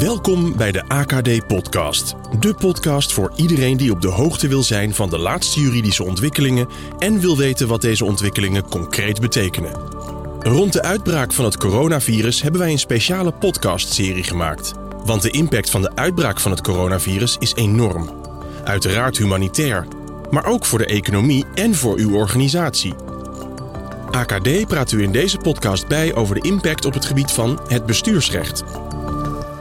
Welkom bij de AKD-podcast. De podcast voor iedereen die op de hoogte wil zijn van de laatste juridische ontwikkelingen en wil weten wat deze ontwikkelingen concreet betekenen. Rond de uitbraak van het coronavirus hebben wij een speciale podcastserie gemaakt. Want de impact van de uitbraak van het coronavirus is enorm. Uiteraard humanitair, maar ook voor de economie en voor uw organisatie. AKD praat u in deze podcast bij over de impact op het gebied van het bestuursrecht.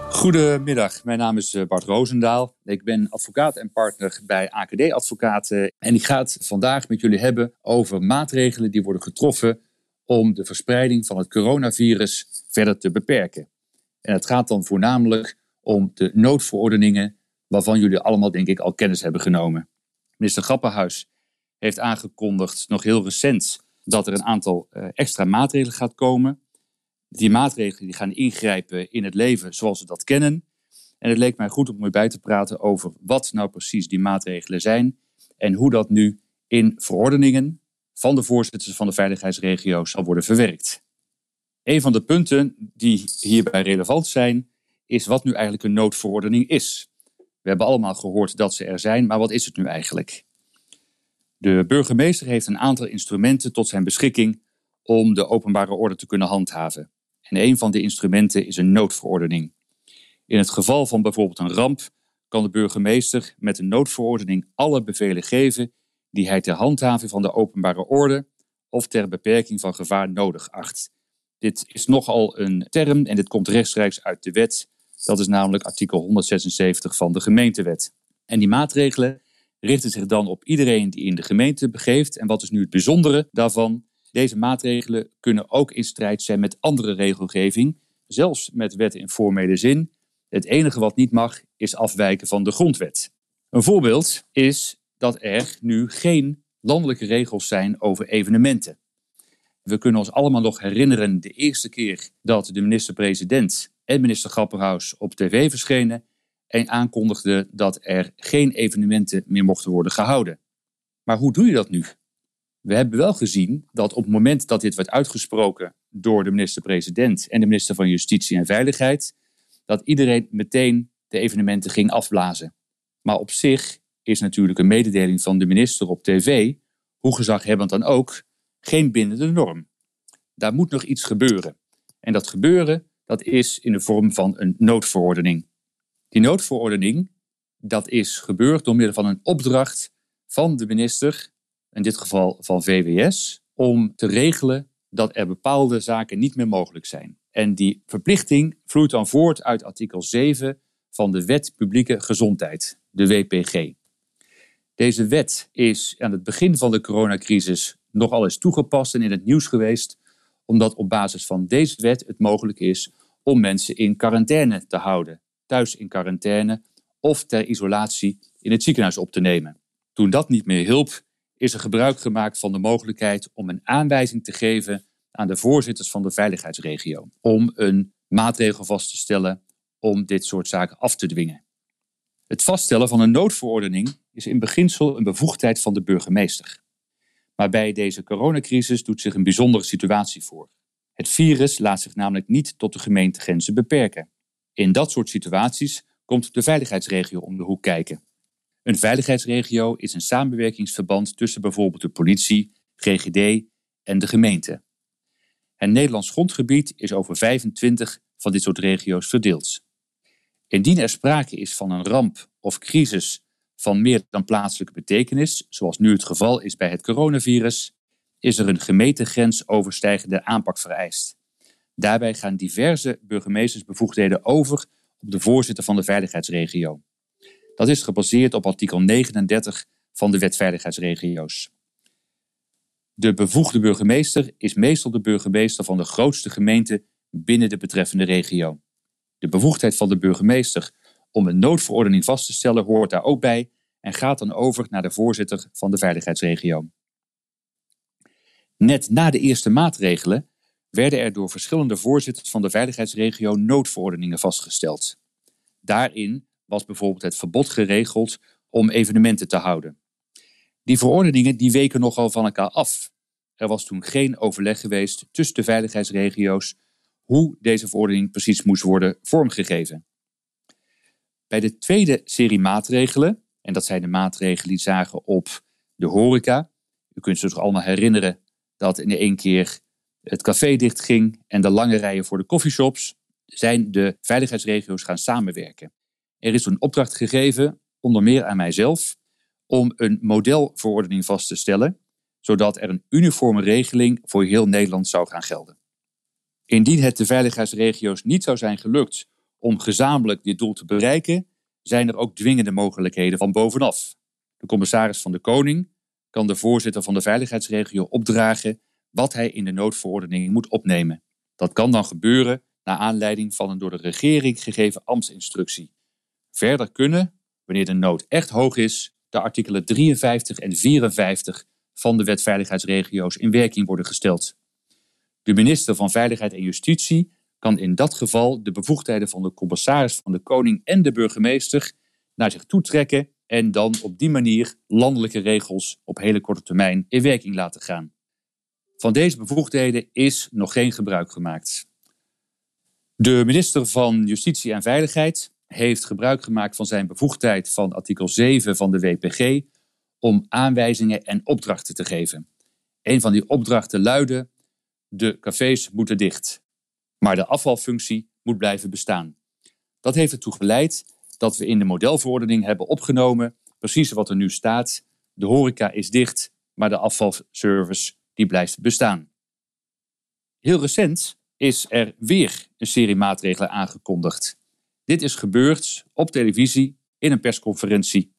Goedemiddag, mijn naam is eh, Bart Roosendaal. Ik ben advocaat en partner bij AKD Advocaten. En ik ga het vandaag met jullie hebben over maatregelen die worden getroffen om de verspreiding van het coronavirus verder te beperken. En het gaat dan voornamelijk om de noodverordeningen waarvan jullie allemaal denk ik al kennis hebben genomen. Minister Grappenhuis heeft aangekondigd, nog heel recent, dat er een aantal eh, extra maatregelen gaat komen. Die maatregelen die gaan ingrijpen in het leven zoals we dat kennen. En het leek mij goed om u bij te praten over wat nou precies die maatregelen zijn en hoe dat nu in verordeningen van de voorzitters van de veiligheidsregio's zal worden verwerkt. Een van de punten die hierbij relevant zijn, is wat nu eigenlijk een noodverordening is. We hebben allemaal gehoord dat ze er zijn, maar wat is het nu eigenlijk? De burgemeester heeft een aantal instrumenten tot zijn beschikking om de openbare orde te kunnen handhaven. En een van de instrumenten is een noodverordening. In het geval van bijvoorbeeld een ramp kan de burgemeester met een noodverordening alle bevelen geven die hij ter handhaving van de openbare orde of ter beperking van gevaar nodig acht. Dit is nogal een term en dit komt rechtstreeks uit de wet. Dat is namelijk artikel 176 van de gemeentewet. En die maatregelen richten zich dan op iedereen die in de gemeente begeeft. En wat is nu het bijzondere daarvan? Deze maatregelen kunnen ook in strijd zijn met andere regelgeving, zelfs met wetten in formele zin. Het enige wat niet mag is afwijken van de grondwet. Een voorbeeld is dat er nu geen landelijke regels zijn over evenementen. We kunnen ons allemaal nog herinneren de eerste keer dat de minister-president en minister Grapperhaus op tv verschenen en aankondigden dat er geen evenementen meer mochten worden gehouden. Maar hoe doe je dat nu? We hebben wel gezien dat op het moment dat dit werd uitgesproken door de minister-president en de minister van Justitie en Veiligheid, dat iedereen meteen de evenementen ging afblazen. Maar op zich is natuurlijk een mededeling van de minister op tv, hoe gezaghebbend dan ook, geen bindende norm. Daar moet nog iets gebeuren. En dat gebeuren, dat is in de vorm van een noodverordening. Die noodverordening, dat is gebeurd door middel van een opdracht van de minister in dit geval van VWS, om te regelen dat er bepaalde zaken niet meer mogelijk zijn. En die verplichting vloeit dan voort uit artikel 7 van de Wet Publieke Gezondheid, de WPG. Deze wet is aan het begin van de coronacrisis nogal eens toegepast en in het nieuws geweest, omdat op basis van deze wet het mogelijk is om mensen in quarantaine te houden, thuis in quarantaine of ter isolatie in het ziekenhuis op te nemen. Toen dat niet meer hielp, is er gebruik gemaakt van de mogelijkheid om een aanwijzing te geven aan de voorzitters van de veiligheidsregio. Om een maatregel vast te stellen om dit soort zaken af te dwingen. Het vaststellen van een noodverordening is in beginsel een bevoegdheid van de burgemeester. Maar bij deze coronacrisis doet zich een bijzondere situatie voor. Het virus laat zich namelijk niet tot de gemeentegrenzen beperken. In dat soort situaties komt de veiligheidsregio om de hoek kijken. Een veiligheidsregio is een samenwerkingsverband tussen bijvoorbeeld de politie, GGD en de gemeente. Het Nederlands grondgebied is over 25 van dit soort regio's verdeeld. Indien er sprake is van een ramp of crisis van meer dan plaatselijke betekenis, zoals nu het geval is bij het coronavirus, is er een gemeentegrensoverstijgende aanpak vereist. Daarbij gaan diverse burgemeestersbevoegdheden over op de voorzitter van de veiligheidsregio. Dat is gebaseerd op artikel 39 van de Wet Veiligheidsregio's. De bevoegde burgemeester is meestal de burgemeester van de grootste gemeente binnen de betreffende regio. De bevoegdheid van de burgemeester om een noodverordening vast te stellen hoort daar ook bij en gaat dan over naar de voorzitter van de veiligheidsregio. Net na de eerste maatregelen werden er door verschillende voorzitters van de veiligheidsregio noodverordeningen vastgesteld. Daarin was bijvoorbeeld het verbod geregeld om evenementen te houden. Die verordeningen die weken nogal van elkaar af. Er was toen geen overleg geweest tussen de veiligheidsregio's hoe deze verordening precies moest worden vormgegeven. Bij de tweede serie maatregelen, en dat zijn de maatregelen die zagen op de horeca. U kunt zich allemaal herinneren dat in één keer het café dichtging en de lange rijen voor de coffeeshops, zijn de veiligheidsregio's gaan samenwerken. Er is een opdracht gegeven, onder meer aan mijzelf, om een modelverordening vast te stellen, zodat er een uniforme regeling voor heel Nederland zou gaan gelden. Indien het de veiligheidsregio's niet zou zijn gelukt om gezamenlijk dit doel te bereiken, zijn er ook dwingende mogelijkheden van bovenaf. De commissaris van de Koning kan de voorzitter van de veiligheidsregio opdragen wat hij in de noodverordening moet opnemen. Dat kan dan gebeuren naar aanleiding van een door de regering gegeven ambtsinstructie. Verder kunnen, wanneer de nood echt hoog is, de artikelen 53 en 54 van de wet veiligheidsregio's in werking worden gesteld. De minister van Veiligheid en Justitie kan in dat geval de bevoegdheden van de commissaris van de koning en de burgemeester naar zich toetrekken en dan op die manier landelijke regels op hele korte termijn in werking laten gaan. Van deze bevoegdheden is nog geen gebruik gemaakt. De minister van Justitie en Veiligheid heeft gebruik gemaakt van zijn bevoegdheid van artikel 7 van de WPG om aanwijzingen en opdrachten te geven. Een van die opdrachten luidde: de cafés moeten dicht, maar de afvalfunctie moet blijven bestaan. Dat heeft ertoe geleid dat we in de modelverordening hebben opgenomen, precies wat er nu staat. De horeca is dicht, maar de afvalservice die blijft bestaan. Heel recent is er weer een serie maatregelen aangekondigd. Dit is gebeurd op televisie in een persconferentie.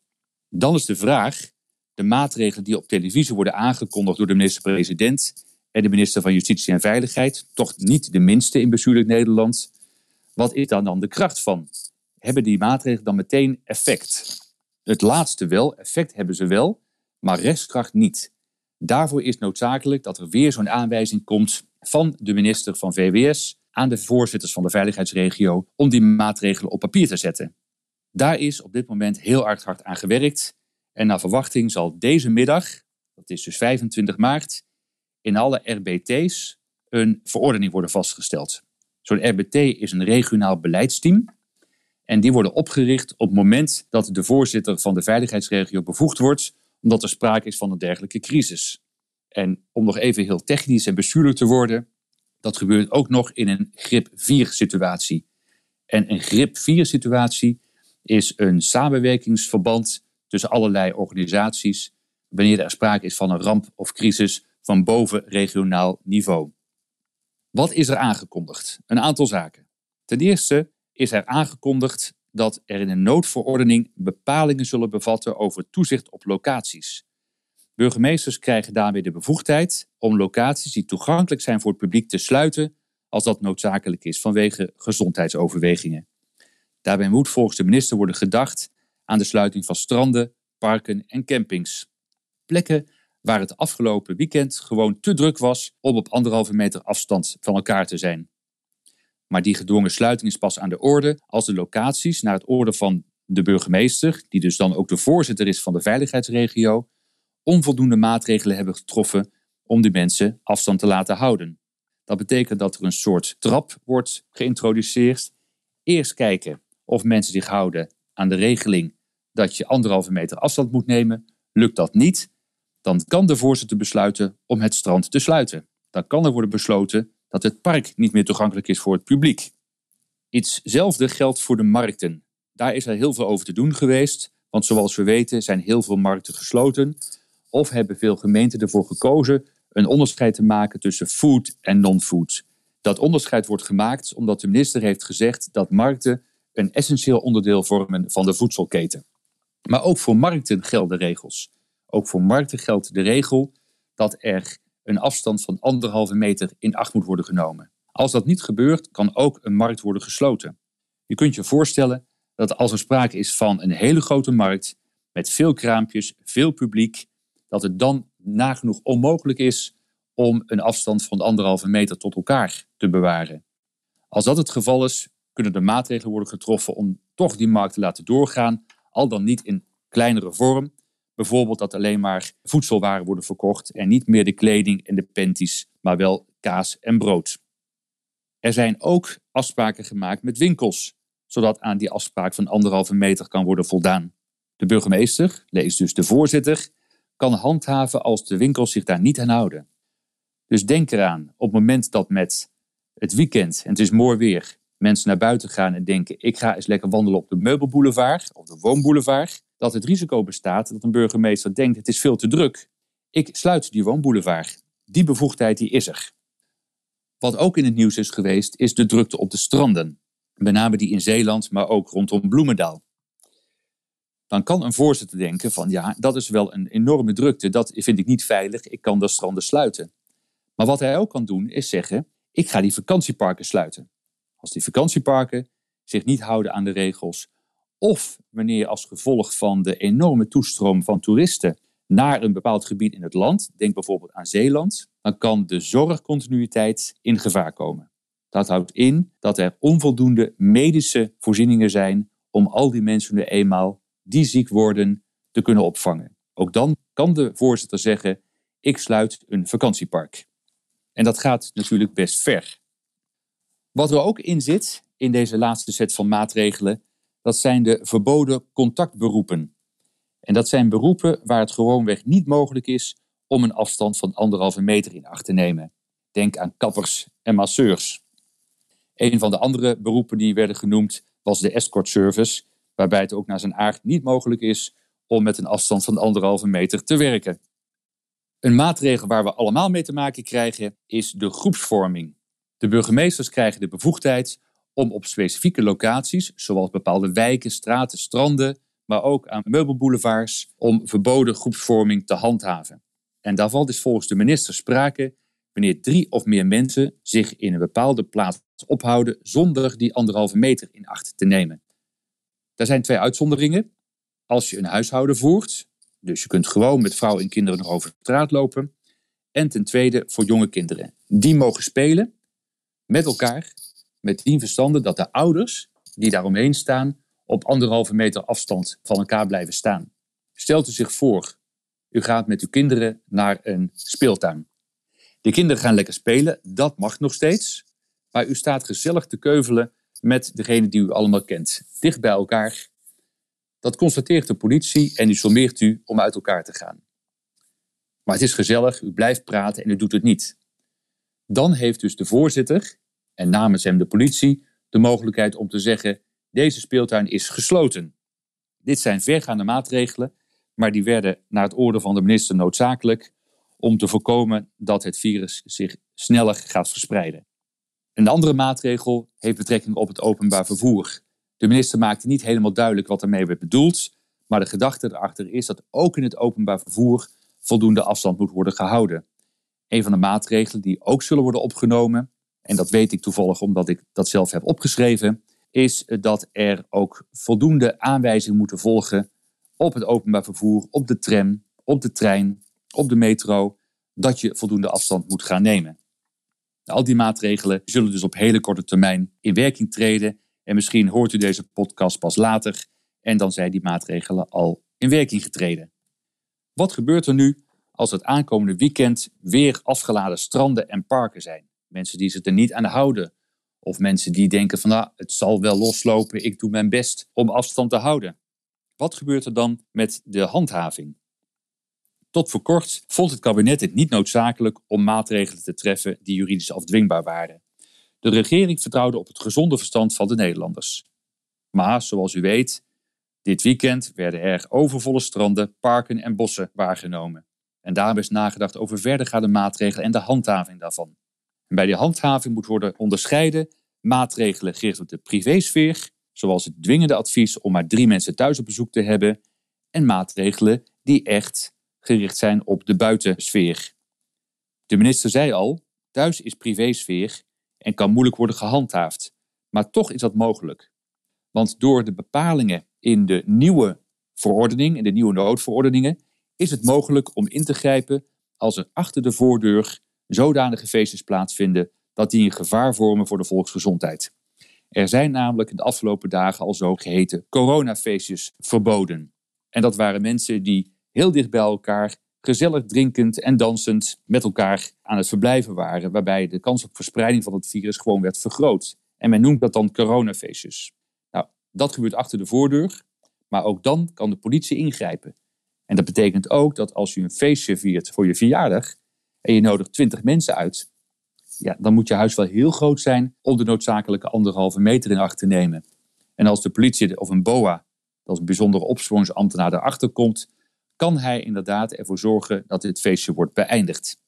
Dan is de vraag: de maatregelen die op televisie worden aangekondigd door de minister-president en de minister van Justitie en Veiligheid, toch niet de minste in bestuurlijk Nederland, wat is dan dan de kracht van? Hebben die maatregelen dan meteen effect? Het laatste wel, effect hebben ze wel, maar rechtskracht niet. Daarvoor is noodzakelijk dat er weer zo'n aanwijzing komt van de minister van VWS aan de voorzitters van de veiligheidsregio om die maatregelen op papier te zetten. Daar is op dit moment heel erg hard aan gewerkt en naar verwachting zal deze middag, dat is dus 25 maart, in alle RBT's een verordening worden vastgesteld. Zo'n RBT is een regionaal beleidsteam en die worden opgericht op het moment dat de voorzitter van de veiligheidsregio bevoegd wordt omdat er sprake is van een dergelijke crisis. En om nog even heel technisch en bestuurlijk te worden, dat gebeurt ook nog in een grip 4 situatie. En een grip 4 situatie is een samenwerkingsverband tussen allerlei organisaties wanneer er sprake is van een ramp of crisis van boven regionaal niveau. Wat is er aangekondigd? Een aantal zaken. Ten eerste is er aangekondigd dat er in een noodverordening bepalingen zullen bevatten over toezicht op locaties. Burgemeesters krijgen daarmee de bevoegdheid om locaties die toegankelijk zijn voor het publiek te sluiten als dat noodzakelijk is vanwege gezondheidsoverwegingen. Daarbij moet volgens de minister worden gedacht aan de sluiting van stranden, parken en campings. Plekken waar het afgelopen weekend gewoon te druk was om op anderhalve meter afstand van elkaar te zijn. Maar die gedwongen sluiting is pas aan de orde als de locaties naar het orde van de burgemeester, die dus dan ook de voorzitter is van de veiligheidsregio, onvoldoende maatregelen hebben getroffen om de mensen afstand te laten houden. Dat betekent dat er een soort trap wordt geïntroduceerd. Eerst kijken of mensen zich houden aan de regeling dat je anderhalve meter afstand moet nemen. Lukt dat niet, dan kan de voorzitter besluiten om het strand te sluiten. Dan kan er worden besloten dat het park niet meer toegankelijk is voor het publiek. Ietszelfde geldt voor de markten. Daar is er heel veel over te doen geweest, want zoals we weten zijn heel veel markten gesloten of hebben veel gemeenten ervoor gekozen een onderscheid te maken tussen food en non-food. Dat onderscheid wordt gemaakt omdat de minister heeft gezegd dat markten een essentieel onderdeel vormen van de voedselketen. Maar ook voor markten gelden regels. Ook voor markten geldt de regel dat er een afstand van anderhalve meter in acht moet worden genomen. Als dat niet gebeurt, kan ook een markt worden gesloten. Je kunt je voorstellen dat als er sprake is van een hele grote markt met veel kraampjes, veel publiek, dat het dan nagenoeg onmogelijk is om een afstand van anderhalve meter tot elkaar te bewaren. Als dat het geval is, kunnen er maatregelen worden getroffen om toch die markt te laten doorgaan, al dan niet in kleinere vorm, Bijvoorbeeld dat alleen maar voedselwaren worden verkocht en niet meer de kleding en de panties, maar wel kaas en brood. Er zijn ook afspraken gemaakt met winkels. zodat aan die afspraak van anderhalve meter kan worden voldaan. De burgemeester, lees dus de voorzitter, kan handhaven als de winkels zich daar niet aan houden. Dus denk eraan, op het moment dat met het weekend, en het is mooi weer, mensen naar buiten gaan en denken: ik ga eens lekker wandelen op de meubelboulevard of de woonboulevard, dat het risico bestaat dat een burgemeester denkt: het is veel te druk. Ik sluit die woonboulevard. Die bevoegdheid die is er. Wat ook in het nieuws is geweest, is de drukte op de stranden. Met name die in Zeeland, maar ook rondom Bloemendaal. Dan kan een voorzitter denken van ja, dat is wel een enorme drukte, dat vind ik niet veilig, ik kan de stranden sluiten. Maar wat hij ook kan doen is zeggen, ik ga die vakantieparken sluiten. Als die vakantieparken zich niet houden aan de regels, of wanneer als gevolg van de enorme toestroom van toeristen naar een bepaald gebied in het land, denk bijvoorbeeld aan Zeeland, dan kan de zorgcontinuïteit in gevaar komen. Dat houdt in dat er onvoldoende medische voorzieningen zijn om al die mensen nu eenmaal die ziek worden te kunnen opvangen. Ook dan kan de voorzitter zeggen: ik sluit een vakantiepark. En dat gaat natuurlijk best ver. Wat er ook in zit in deze laatste set van maatregelen, dat zijn de verboden contactberoepen. En dat zijn beroepen waar het gewoonweg niet mogelijk is om een afstand van anderhalve meter in acht te nemen. Denk aan kappers en masseurs. Een van de andere beroepen die werden genoemd was de escort service, waarbij het ook naar zijn aard niet mogelijk is om met een afstand van anderhalve meter te werken. Een maatregel waar we allemaal mee te maken krijgen is de groepsvorming. De burgemeesters krijgen de bevoegdheid om op specifieke locaties, zoals bepaalde wijken, straten, stranden, maar ook aan meubelboulevards, om verboden groepsvorming te handhaven. En daarvan is volgens de minister sprake wanneer drie of meer mensen zich in een bepaalde plaats ophouden zonder die anderhalve meter in acht te nemen. Er zijn twee uitzonderingen. Als je een huishouden voert, dus je kunt gewoon met vrouw en kinderen nog over straat lopen. En ten tweede voor jonge kinderen. Die mogen spelen met elkaar, met tien verstanden dat de ouders die daaromheen staan op anderhalve meter afstand van elkaar blijven staan. Stelt u zich voor, u gaat met uw kinderen naar een speeltuin. De kinderen gaan lekker spelen, dat mag nog steeds. Maar u staat gezellig te keuvelen met degene die u allemaal kent. Dicht bij elkaar. Dat constateert de politie en die sommeert u om uit elkaar te gaan. Maar het is gezellig, u blijft praten en u doet het niet. Dan heeft dus de voorzitter, en namens hem de politie, de mogelijkheid om te zeggen: deze speeltuin is gesloten. Dit zijn vergaande maatregelen, maar die werden naar het oordeel van de minister noodzakelijk om te voorkomen dat het virus zich sneller gaat verspreiden. Een andere maatregel heeft betrekking op het openbaar vervoer. De minister maakte niet helemaal duidelijk wat ermee werd bedoeld, maar de gedachte erachter is dat ook in het openbaar vervoer voldoende afstand moet worden gehouden. Een van de maatregelen die ook zullen worden opgenomen, en dat weet ik toevallig omdat ik dat zelf heb opgeschreven, is dat er ook voldoende aanwijzingen moeten volgen op het openbaar vervoer, op de tram, op de trein, op de metro, dat je voldoende afstand moet gaan nemen. Al die maatregelen zullen dus op hele korte termijn in werking treden. En misschien hoort u deze podcast pas later en dan zijn die maatregelen al in werking getreden. Wat gebeurt er nu als het aankomende weekend weer afgeladen stranden en parken zijn? Mensen die zich er niet aan houden. Of mensen die denken van nou, het zal wel loslopen, ik doe mijn best om afstand te houden. Wat gebeurt er dan met de handhaving? Tot voor kort vond het kabinet het niet noodzakelijk om maatregelen te treffen die juridisch afdwingbaar waren. De regering vertrouwde op het gezonde verstand van de Nederlanders. Maar zoals u weet, dit weekend werden er overvolle stranden, parken en bossen waargenomen. En daarbij is nagedacht over verdergaande maatregelen en de handhaving daarvan. Bij die handhaving moet worden onderscheiden maatregelen gericht op de privésfeer, zoals het dwingende advies om maar drie mensen thuis op bezoek te hebben, en maatregelen die echt gericht zijn op de buitensfeer. De minister zei al, thuis is privésfeer en kan moeilijk worden gehandhaafd, maar toch is dat mogelijk. Want door de bepalingen in de nieuwe verordening, in de nieuwe noodverordeningen, is het mogelijk om in te grijpen als er achter de voordeur zodanige feestjes plaatsvinden dat die een gevaar vormen voor de volksgezondheid. Er zijn namelijk in de afgelopen dagen al zogeheten coronafeestjes verboden. En dat waren mensen die heel dicht bij elkaar, gezellig drinkend en dansend met elkaar aan het verblijven waren, waarbij de kans op verspreiding van het virus gewoon werd vergroot. En men noemt dat dan coronafeestjes. Nou, Dat gebeurt achter de voordeur, maar ook dan kan de politie ingrijpen. En dat betekent ook dat als u een feestje viert voor je verjaardag en je nodigt 20 mensen uit, ja, dan moet je huis wel heel groot zijn om de noodzakelijke anderhalve meter in acht te nemen. En als de politie of een BOA, dat is een bijzondere opsporingsambtenaar, erachter komt, kan hij inderdaad ervoor zorgen dat dit feestje wordt beëindigd.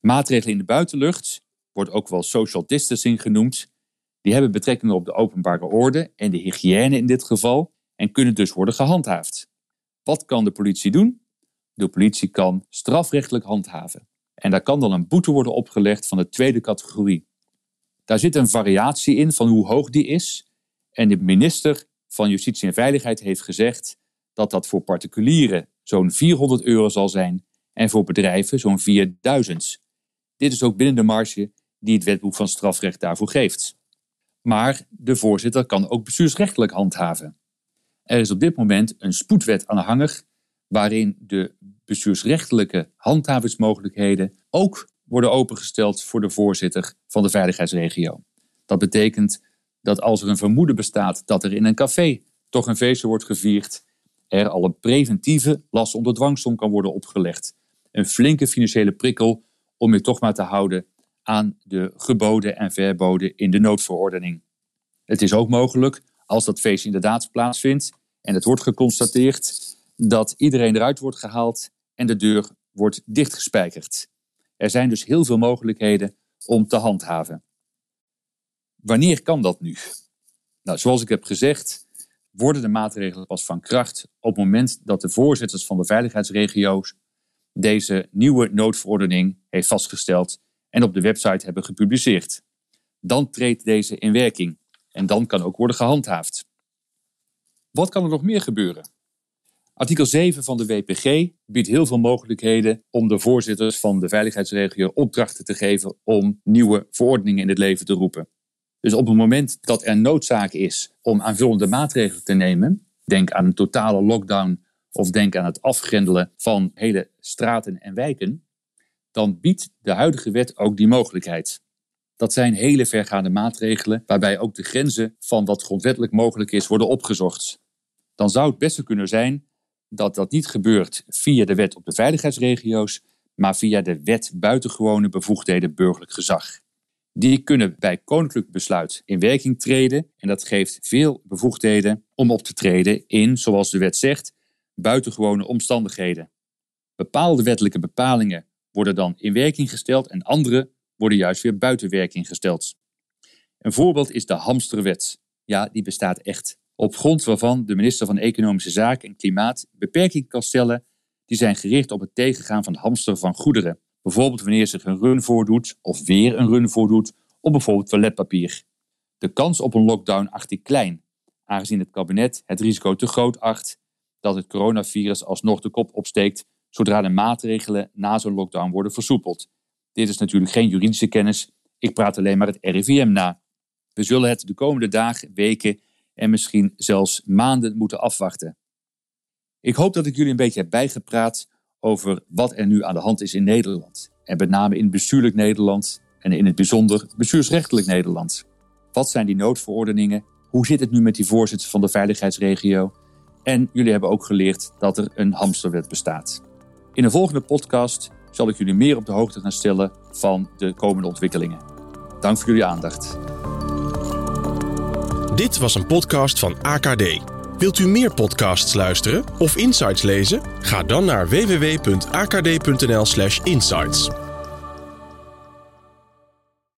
Maatregelen in de buitenlucht, wordt ook wel social distancing genoemd, die hebben betrekking op de openbare orde en de hygiëne in dit geval en kunnen dus worden gehandhaafd. Wat kan de politie doen? De politie kan strafrechtelijk handhaven. En daar kan dan een boete worden opgelegd van de tweede categorie. Daar zit een variatie in van hoe hoog die is. En de minister van Justitie en Veiligheid heeft gezegd dat dat voor particulieren zo'n 400 euro zal zijn en voor bedrijven zo'n 4000. Dit is ook binnen de marge die het wetboek van strafrecht daarvoor geeft. Maar de voorzitter kan ook bestuursrechtelijk handhaven. Er is op dit moment een spoedwet aan de hanger waarin de bestuursrechtelijke handhavingsmogelijkheden ook worden opengesteld voor de voorzitter van de veiligheidsregio. Dat betekent dat als er een vermoeden bestaat dat er in een café toch een feestje wordt gevierd, er al een preventieve last onder dwangsom kan worden opgelegd. Een flinke financiële prikkel om je toch maar te houden aan de geboden en verboden in de noodverordening. Het is ook mogelijk, als dat feestje inderdaad plaatsvindt en het wordt geconstateerd, dat iedereen eruit wordt gehaald en de deur wordt dichtgespijkerd. Er zijn dus heel veel mogelijkheden om te handhaven. Wanneer kan dat nu? Nou, zoals ik heb gezegd, worden de maatregelen pas van kracht op het moment dat de voorzitters van de veiligheidsregio's deze nieuwe noodverordening heeft vastgesteld en op de website hebben gepubliceerd. Dan treedt deze in werking en dan kan ook worden gehandhaafd. Wat kan er nog meer gebeuren? Artikel 7 van de WPG biedt heel veel mogelijkheden om de voorzitters van de veiligheidsregio opdrachten te geven om nieuwe verordeningen in het leven te roepen. Dus op het moment dat er noodzaak is om aanvullende maatregelen te nemen, denk aan een totale lockdown of denk aan het afgrendelen van hele straten en wijken, dan biedt de huidige wet ook die mogelijkheid. Dat zijn hele vergaande maatregelen waarbij ook de grenzen van wat grondwettelijk mogelijk is worden opgezocht. Dan zou het beste kunnen zijn dat dat niet gebeurt via de wet op de veiligheidsregio's, maar via de wet buitengewone bevoegdheden burgerlijk gezag. Die kunnen bij koninklijk besluit in werking treden en dat geeft veel bevoegdheden om op te treden in, zoals de wet zegt, buitengewone omstandigheden. Bepaalde wettelijke bepalingen worden dan in werking gesteld en andere worden juist weer buiten werking gesteld. Een voorbeeld is de hamsterwet. Ja, die bestaat echt. Op grond waarvan de minister van Economische Zaken en Klimaat beperkingen kan stellen die zijn gericht op het tegengaan van hamster van goederen. Bijvoorbeeld wanneer zich een run voordoet of weer een run voordoet op bijvoorbeeld toiletpapier. De kans op een lockdown acht ik klein, aangezien het kabinet het risico te groot acht dat het coronavirus alsnog de kop opsteekt zodra de maatregelen na zo'n lockdown worden versoepeld. Dit is natuurlijk geen juridische kennis, ik praat alleen maar het RIVM na. We zullen het de komende dagen, weken en misschien zelfs maanden moeten afwachten. Ik hoop dat ik jullie een beetje heb bijgepraat over wat er nu aan de hand is in Nederland. En met name in bestuurlijk Nederland en in het bijzonder bestuursrechtelijk Nederland. Wat zijn die noodverordeningen? Hoe zit het nu met die voorzitter van de veiligheidsregio? En jullie hebben ook geleerd dat er een hamsterwet bestaat. In een volgende podcast zal ik jullie meer op de hoogte gaan stellen van de komende ontwikkelingen. Dank voor jullie aandacht. Dit was een podcast van AKD. Wilt u meer podcasts luisteren of insights lezen? Ga dan naar www.akd.nl/insights.